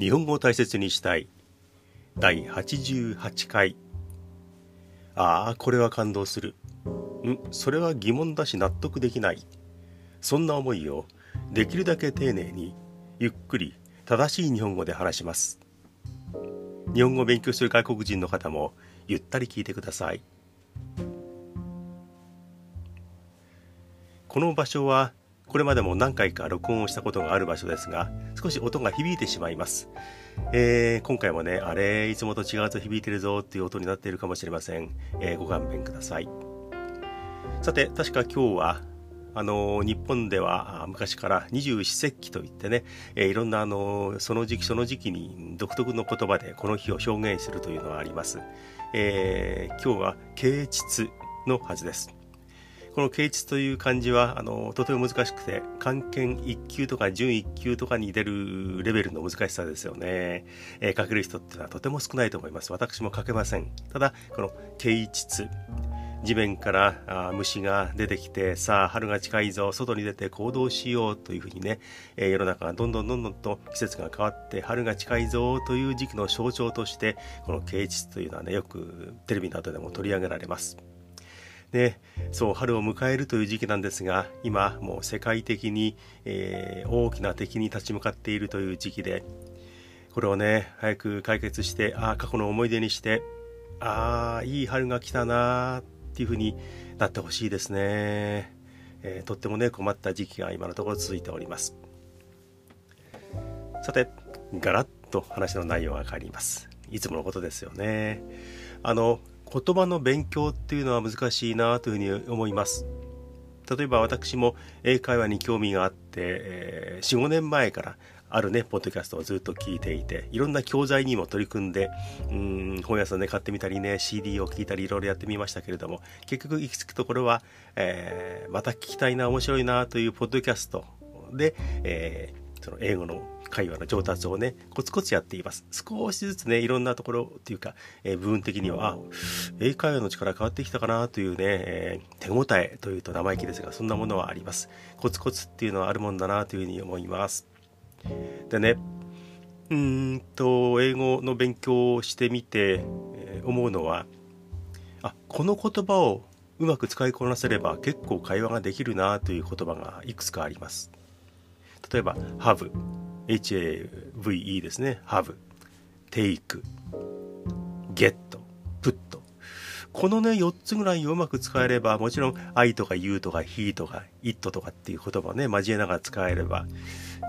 日本語を大切にしたい。第88回。ああこれは感動する。んそれは疑問だし納得できない。そんな思いをできるだけ丁寧にゆっくり正しい日本語で話します。日本語を勉強する外国人の方もゆったり聞いてください。この場所はこれまでも何回か録音をしたことがある場所ですが、少し音が響いてしまいます。えー、今回もね、あれ、いつもと違うと響いてるぞっていう音になっているかもしれません。えー、ご勘弁ください。さて、確か今日は、あの日本では昔から二十四節気といってね、えー、いろんなあのその時期その時期に独特の言葉でこの日を表現するというのがあります。えー、今日は啓蟄のはずです。この啓蟄という漢字はあのとても難しくて漢検1級とか準1級とかに出るレベルの難しさですよね、えー、書ける人っていうのはとても少ないと思います。私も書けません。ただこの啓蟄地面からあ虫が出てきてさあ春が近いぞ外に出て行動しようというふうにね、えー、世の中がどんどんどんどんと季節が変わって春が近いぞという時期の象徴としてこの啓蟄というのはねよくテレビなどでも取り上げられます。でそう春を迎えるという時期なんですが今もう世界的に、えー、大きな敵に立ち向かっているという時期でこれをね早く解決してああ過去の思い出にしてああいい春が来たなっていうふうになってほしいですね、えー、とってもね困った時期が今のところ続いております。さてガラッと話の内容が変わります。いつものことですよね。あの言葉の勉強っていうのは難しいなというふうに思います。例えば私も英会話に興味があって、えー、4、5年前からあるね、ポッドキャストをずっと聞いていて、いろんな教材にも取り組んで、うん、本屋さんで買ってみたりね、CD を聞いたりいろいろやってみましたけれども、結局行き着くところは、えー、また聞きたいな、面白いなというポッドキャストで、え、その英語の会話の上達をね、コツコツやっています。少しずつね、いろんなところっていうか、えー、部分的には、英会話の力変わってきたかなというね、えー、手応えというと生意気ですが、そんなものはあります。コツコツっていうのはあるもんだなというふうに思います。でね、うんと、英語の勉強をしてみて、えー、思うのは、あ、この言葉をうまく使いこなせれば結構会話ができるなという言葉がいくつかあります。例えば、have HAVE ですね。have take get put このね4つぐらいをうまく使えればもちろん I とか You とか He とか It とかっていう言葉をね交えながら使えれば。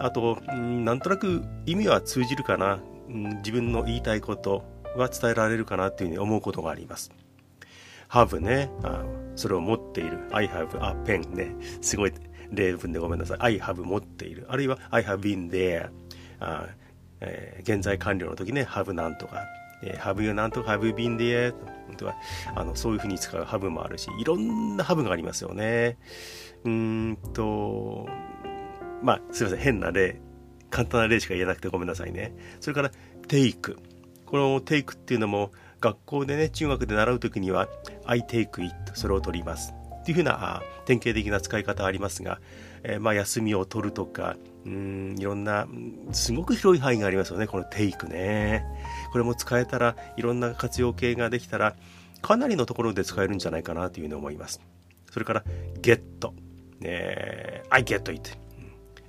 あとんなんとなく意味は通じるかな。自分の言いたいことは伝えられるかなっていうふうに思うことがあります。have ね。あそれを持っている。I have a pen ね。すごい例文でごめんなさい。I have 持っている。あるいは I have been there。あえー、現在完了の時ね、have なんとか。えー、have you なんとか。have you been there とか。あのそういうふうに使う have もあるし。いろんな have がありますよね。うんとまあすいません。変な例。簡単な例しか言えなくてごめんなさいね。それから take この take っていうのも学校でね中学で習う時には I take it それを取ります。っていうふうな典型的な使い方ありますが、えー、まあ休みを取るとかうんいろんなすごく広い範囲がありますよねこのテイクね。これも使えたらいろんな活用形ができたらかなりのところで使えるんじゃないかなというふうに思います。それからゲット、ね、I get it、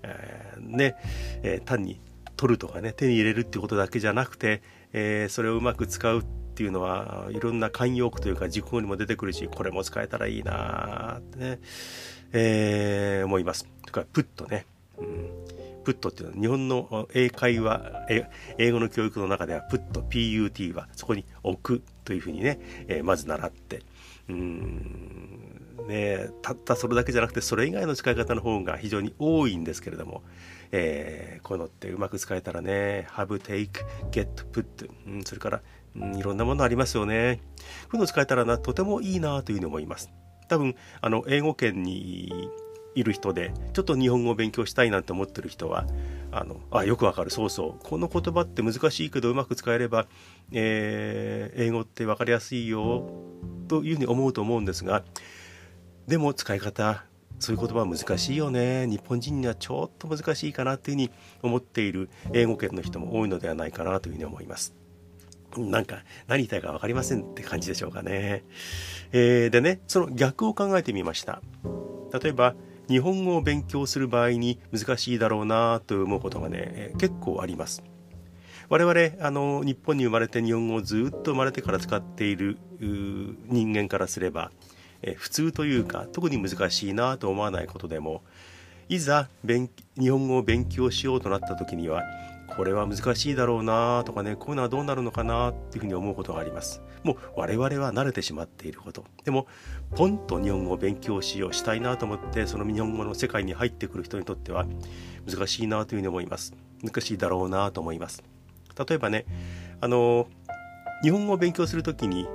えー、ね、えー、単に取るとかね手に入れるっていうことだけじゃなくて、えー、それをうまく使うってっていうのはいろんな慣用句というか熟語にも出てくるしこれも使えたらいいなってね、えー、思います。とかプットね、うん、プットっていうのは日本の英会話英語の教育の中ではプット PUT はそこに置くというふうにね、えー、まず習って。うん。ねたったそれだけじゃなくてそれ以外の使い方の方が非常に多いんですけれども、えー、こういうのってうまく使えたらね have take get put、うん、それからうん、いろんなものありますよね。こういうの使えたらな、とてもいいなというふうに思います。多分、あの、英語圏にいる人で、ちょっと日本語を勉強したいなんて思ってる人は、あの、あ、よくわかる、そうそう。この言葉って難しいけどうまく使えれば、えー、英語ってわかりやすいよ、というふうに思うと思うんですが、でも使い方、そういう言葉は難しいよね日本人にはちょっと難しいかなというふうに思っている英語圏の人も多いのではないかなというふうに思いますなんか何言いたいか分かりませんって感じでしょうかね、えー、でねその逆を考えてみました。例えば日本語を勉強する場合に難しいだろうなと思うことがね結構あります。我々あの日本に生まれて日本語をずっと生まれてから使っている人間からすればえ普通というか特に難しいなと思わないことでもいざ日本語を勉強しようとなった時にはこれは難しいだろうなとかねこういうのはどうなるのかなっていうふうに思うことがあります。もう我々は慣れてしまっていること。でもポンと日本語を勉強しようしたいなと思ってその日本語の世界に入ってくる人にとっては難しいなというふうに思います。難しいだろうなと思います。例えばねあの日本語を勉強するときに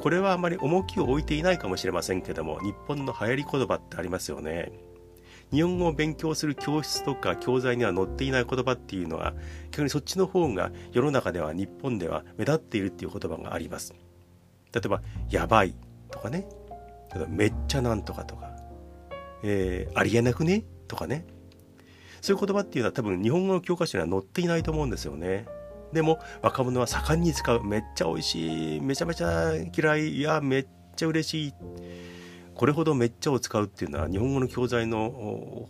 これはあまり重きを置いていないかもしれませんけども日本の流行り言葉ってありますよね。日本語を勉強する教室とか教材には載っていない言葉っていうのは逆にそっちの方が世の中では日本では目立っているっていう言葉があります。例えば「やばい」とかね「めっちゃなんとか」とか「えー、ありえなくね」とかね。そういう言葉っていうのは多分日本語の教科書には載っていないと思うんですよね。でも若者は盛んに使う。めっちゃ美味しい。めちゃめちゃ嫌い。いやめっちゃ嬉しい。これほどめっちゃを使うっていうのは日本語の教材の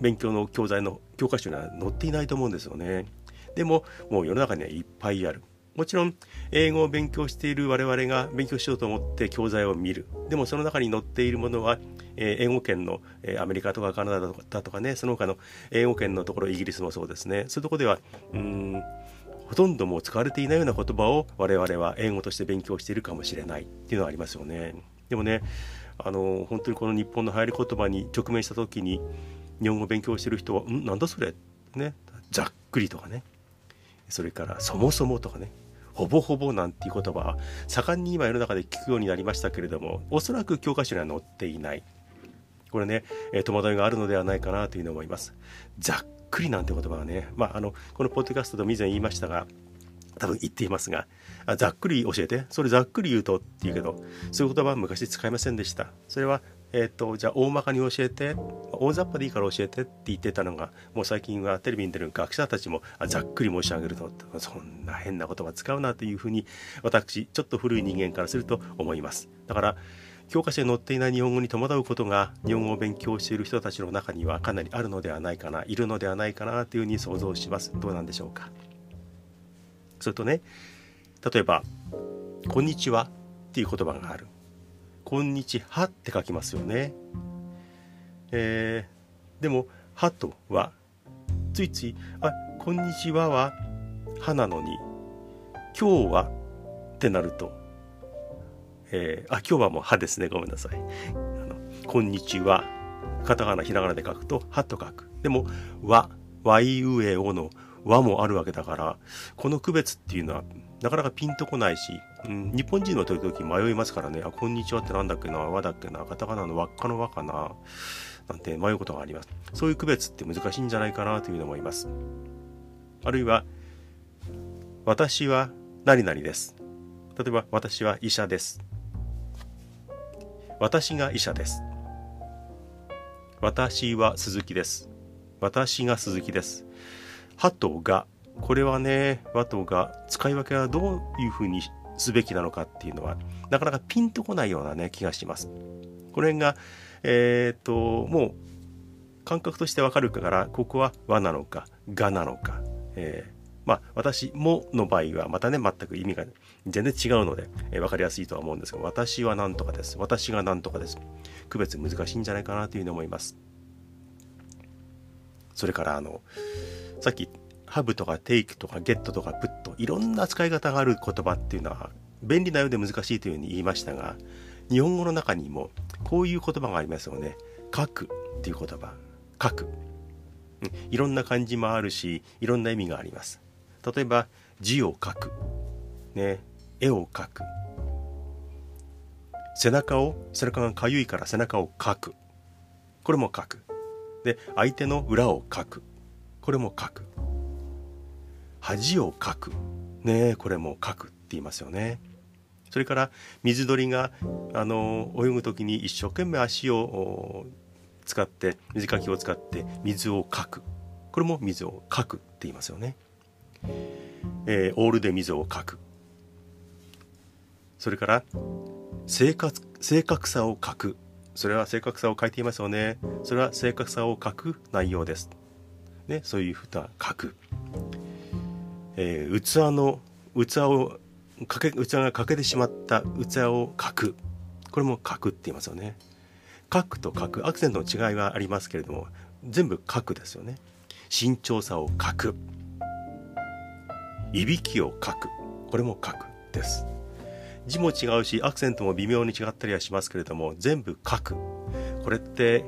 勉強の教材の教科書には載っていないと思うんですよね。でももう世の中にはいっぱいある。もちろん英語を勉強している我々が勉強しようと思って教材を見る。でもその中に載っているものは、えー、英語圏の、えー、アメリカとかカナダだとかねその他の英語圏のところイギリスもそうですね。そういうところではうんほとんどもう使われていないような言葉を我々は英語として勉強しているかもしれないっていうのはありますよね。でもねあの本当にこの日本の流行り言葉に直面した時に日本語を勉強してる人は「ん？なんだそれ?」ねざっくりとかね。それから「そもそも」とかねほぼほぼなんていう言葉は盛んに今世の中で聞くようになりましたけれどもおそらく教科書には載っていない。これね、え戸惑いがあるのではないかなというふうに思います。ざっくりなんて言葉はね、まあ、あのこのポッドキャストでも以前言いましたが多分言っていますがあざっくり教えて。それざっくり言うとって言うけどそういう言葉は昔使いませんでした。それはえーと、じゃあ大まかに教えて大雑把でいいから教えてって言ってたのがもう最近はテレビに出る学者たちもざっくり申し上げると。そんな変な言葉使うなというふうに私ちょっと古い人間からすると思います。だから教科書に載っていない日本語に戸惑うことが日本語を勉強している人たちの中にはかなりあるのではないかないるのではないかなというふうに想像します。どうなんでしょうか。それとね例えば「こんにちは」っていう言葉がある「こんにちは」って書きますよねえー、でも「は」と「は」ついつい「あこんにちは」は「は」なのに「今日は」ってなるとえー、あ、今日はもう歯ですね。ごめんなさい。あの、こんにちは。カタカナ、ひらがなで書くと、はと書く。でも、わ、わいうえおの和もあるわけだから、この区別っていうのは、なかなかピンとこないし、うん、日本人の時々迷いますからね、あ、こんにちはってなんだっけな、和だっけな、カタカナの輪っかの和かな、なんて迷うことがあります。そういう区別って難しいんじゃないかなというふうに思います。あるいは、私は何々です。例えば、私は医者です。私が医者です。私は鈴木です。私が鈴木です。はとが、これはね、和とが、使い分けはどういうふうにすべきなのかっていうのは、なかなかピンとこないようなね、気がします。これが、えー、っと、もう、感覚としてわかるから、ここは和なのか、がなのか、えーまあ、私もの場合はまたね、全く意味が全然違うので、えー、分かりやすいとは思うんですが、私は何とかです。私が何とかです。区別難しいんじゃないかなというふうに思います。それから、あの、さっき、ハブとかテイクとかゲットとかプット、いろんな使い方がある言葉っていうのは、便利なようで難しいというふうに言いましたが、日本語の中にもこういう言葉がありますよね。書くっていう言葉。書く。いろんな漢字もあるし、いろんな意味があります。例えば字を書く、ね、絵を描く背中を背中がかゆいから背中を描くこれも書くで相手の裏を書くこれも書く恥をかく。ねこれも書くって言いますよね。それから水鳥があの泳ぐ時に一生懸命足を使って水かきを使って水をかく。これも水をかくって言いますよね、えー、オールで水をかく。それから正確正確さを書く。それは正確さを書いていますよね。それは正確さを書く内容です。ねそういうふうな書く、えー、器の器をかけ器が欠けてしまった器を書く。これも書くって言いますよね。書くと書く。アクセントの違いはありますけれども全部書くですよね。慎重さを書く。いびきを書く。これも書くです。字も違うしアクセントも微妙に違ったりはしますけれども全部書く。これって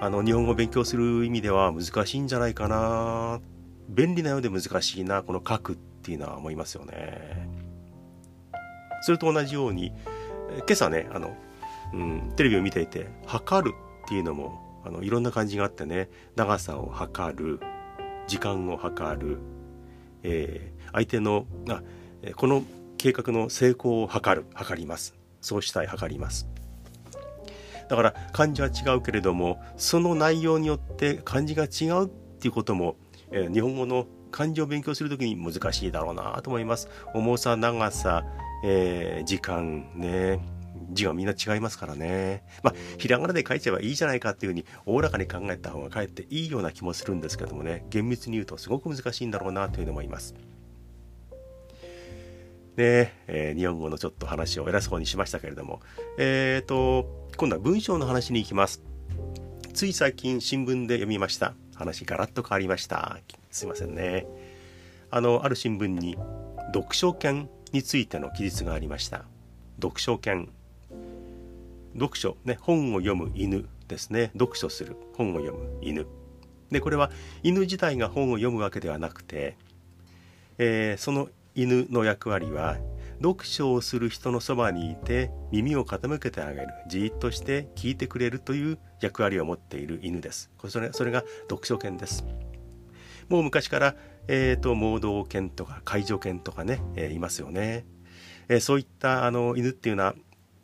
あの日本語を勉強する意味では難しいんじゃないかな便利なようで難しいなこの書くっていうのは思いますよね。それと同じように今朝ねあの、うん、テレビを見ていて測るっていうのもあのいろんな感じがあってね長さを測る時間を測る、えー、相手のあこの計画の成功を測る測ります。そうしたい測ります。だから漢字は違うけれどもその内容によって漢字が違うっていうことも、えー、日本語の漢字を勉強する時に難しいだろうなと思います重さ長さ、えー、時間ね字はみんな違いますからね。まあ、ひらがなで書いちゃえばいいじゃないかっていうふうに、おおらかに考えた方がかえっていいような気もするんですけどもね、厳密に言うとすごく難しいんだろうなというのもいます。で、えー、日本語のちょっと話を偉そうにしましたけれども、えっ、ー、と、今度は文章の話に行きます。つい最近新聞で読みました。話ガラッと変わりました。すいませんね。あの、ある新聞に、読書犬についての記述がありました。読書犬。読書、ね、本を読む犬ですね。読書する、本を読む犬。で、これは犬自体が本を読むわけではなくて、えー、その犬の役割は読書をする人のそばにいて耳を傾けてあげる。じーっとして聞いてくれるという役割を持っている犬です。それそれが読書犬です。もう昔から、えーと、盲導犬とか介助犬とかね、えー、いますよね、えー、そういったあの犬っていうのは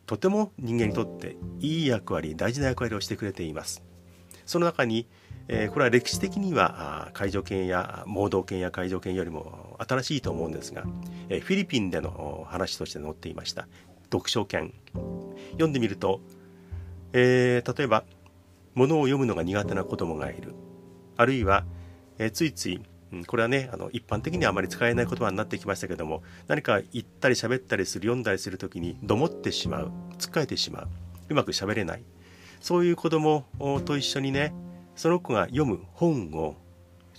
とても人間にとっていい役割大事な役割をしてくれています。その中にえ、これは歴史的には介助犬や盲導犬や介助犬よりも新しいと思うんですが、え、フィリピンでの話として載っていました読書犬。読んでみると、えー、例えば物を読むのが苦手な子供がいる。あるいは、えついついこれはねあの一般的にはあまり使えない言葉になってきましたけども何か言ったり喋ったりする読んだりする時にどもってしまうつっかえてしまう。うまく喋れない。そういう子供と一緒にねその子が読む本を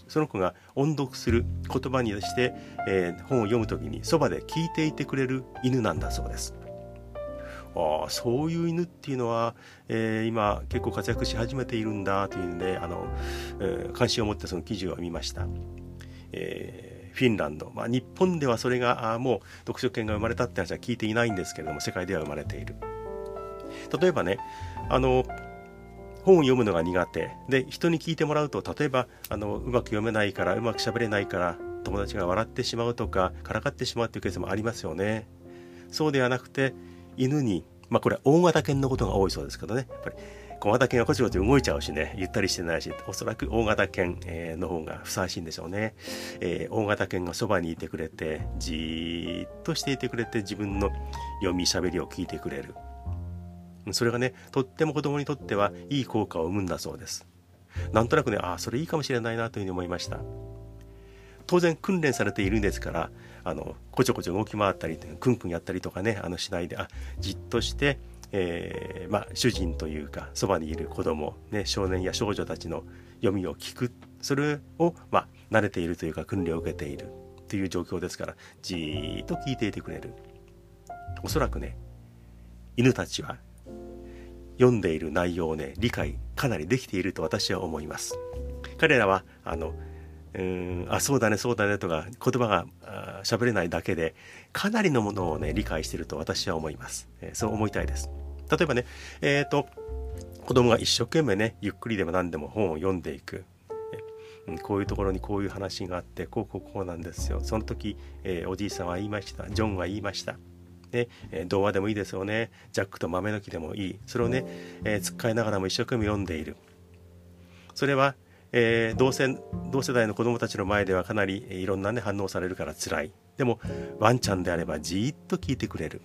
その子が音読する言葉にして、えー、本を読む時にそばで聞いていてくれる犬なんだそうです。ああそういう犬っていうのは、えー、今結構活躍し始めているんだというんであの、えー、関心を持ってその記事を見ました。えー、フィンランド、まあ、日本ではそれがあもう読書権が生まれたって話は聞いていないんですけれども世界では生まれている。例えばねあの本を読むのが苦手。で人に聞いてもらうと例えばあのうまく読めないからうまくしゃべれないから友達が笑ってしまうとかからかってしまうというケースもありますよね。そうではなくて犬にまあこれは大型犬のことが多いそうですけどね。やっぱり小型犬はこちこち動いちゃうしねゆったりしてないしおそらく大型犬の方がふさわしいんでしょうね、えー、大型犬がそばにいてくれてじーっとしていてくれて自分の読みしゃべりを聞いてくれる。それがねとっても子供にとってはいい効果を生むんだそうです。なんとなくねああそれいいかもしれないなというふうに思いました。当然訓練されているんですからあのこちょこちょ動き回ったりクンクンやったりとかねあのしないであじっとしてえー、まあ、主人というかそばにいる子供、ね、少年や少女たちの読みを聞く。それを、まあ、慣れているというか訓練を受けている。という状況ですからじーっと聞いていてくれる。おそらくね犬たちは読んでいる内容をね理解かなりできていると私は思います。彼らはあのうんあそうだねそうだねとか言葉が喋れないだけでかなりのものをね理解していると私は思います、えー、そう思いたいです。例えばねえっ、ー、と子供が一生懸命ねゆっくりでも何でも本を読んでいく。こういうところにこういう話があってこうこうこうなんですよ。その時、えー、おじいさんは言いました。ジョンは言いました。ね、え童話でもいいですよね。ジャックと豆の木でもいい。それをね、えー、使いながらも一生懸命読んでいる。それは、えー、同世同世代の子供たちの前ではかなりいろんな、ね、反応されるから辛いでもワンちゃんであればじーっと聞いてくれる、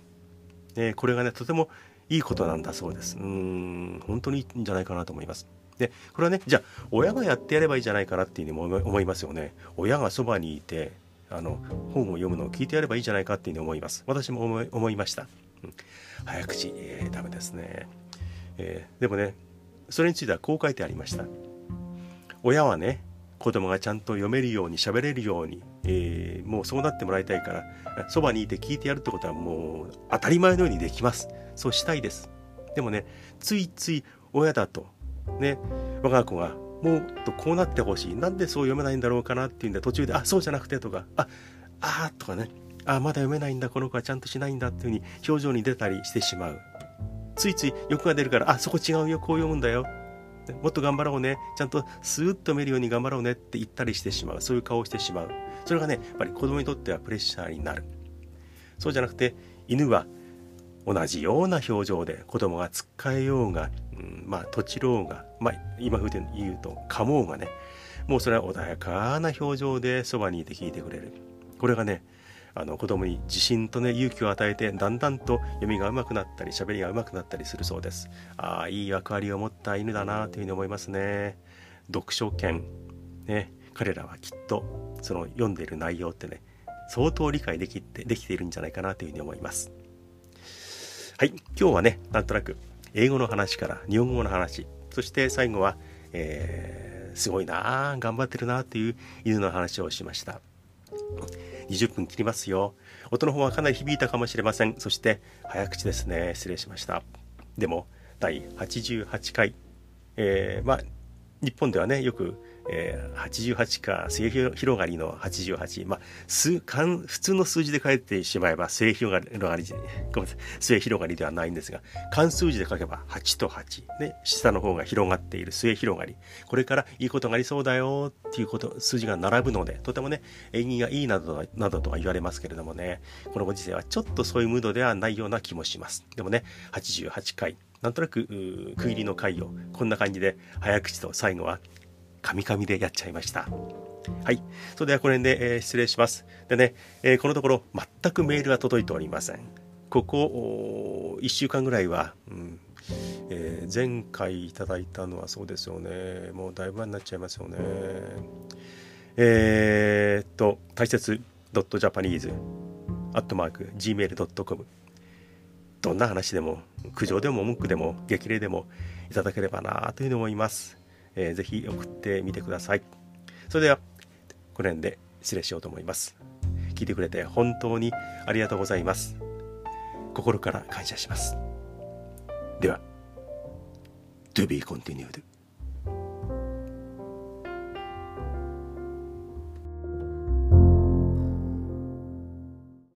え、これがねとてもいいことなんだそうですうん本当にいいんじゃないかなと思いますでこれはねじゃあ親がやってやればいいじゃないかなっていうふうにも思いますよね親がそばにいてあの本を読むのを聞いてやればいいじゃないかっていうふうに思います。私も思い思いました、うん、早口、えー、ダメですね、えー、でもねそれについてはこう書いてありました。親はね子供がちゃんと読めるように喋れるように、えー、もうそうなってもらいたいからそばにいて聞いてやるってことはもう当たり前のようにできます。そうしたいです。でもねついつい親だとね我が子がもっとこうなってほしい。なんでそう読めないんだろうかなっていうんで途中であそうじゃなくてとかああとかね。あまだ読めないんだこの子はちゃんとしないんだっていうふうに表情に出たりしてしまう。ついつい欲が出るからあそこ違うよこう読むんだよ。もっと頑張ろうね。ちゃんとスーッと見るように頑張ろうねって言ったりしてしまう。そういう顔をしてしまう。それがねやっぱり子供にとってはプレッシャーになる。そうじゃなくて犬は同じような表情で子供がつっかえようが、まあとちろうが、まあ、今風で言うとかもうがねもうそれは穏やかな表情でそばにいて聞いてくれる。これがねあの子供に自信とね勇気を与えてだんだんと読みが上手くなったり喋りが上手くなったりするそうです。ああいい役割を持った犬だなというふうに思いますね。読書犬ね彼らはきっとその読んでいる内容ってね相当理解できてできているんじゃないかなというふうに思います。はい今日はねなんとなく英語の話から日本語の話そして最後は、えー、すごいな頑張ってるなっていう犬の話をしました20分切りますよ。音の方はかなり響いたかもしれません。そして早口ですね。失礼しました。でも第88回、えー、まあ日本ではねよくえー、88か末広がりの88、まあ、数普通の数字で書いてしまえば末広がりごめんなさい末広がりではないんですが漢数字で書けば8と8、ね、下の方が広がっている末広がり。これからいいことがありそうだよっていうこと数字が並ぶのでとてもね縁起がいいなどなどとは言われますけれどもねこのご時世はちょっとそういうムードではないような気もします。でもね88回。なんとなく区切りの回をこんな感じで早口と最後はカミカミでやっちゃいました。はい。それではこの辺で、えー、失礼します。でね、えー、このところ全くメールが届いておりません。ここ1週間ぐらいは、うんえー、前回いただいたのはそうですよね。もうだいぶ前になっちゃいますよね。えー、っと、大切 .japanese アットマーク gmail.com どんな話でも苦情でも文句でも激励でもいただければなというふうに思います。えー、ぜひ送ってみてください。それでは、この辺で失礼しようと思います。聞いてくれて本当にありがとうございます。心から感謝します。では、To be continued.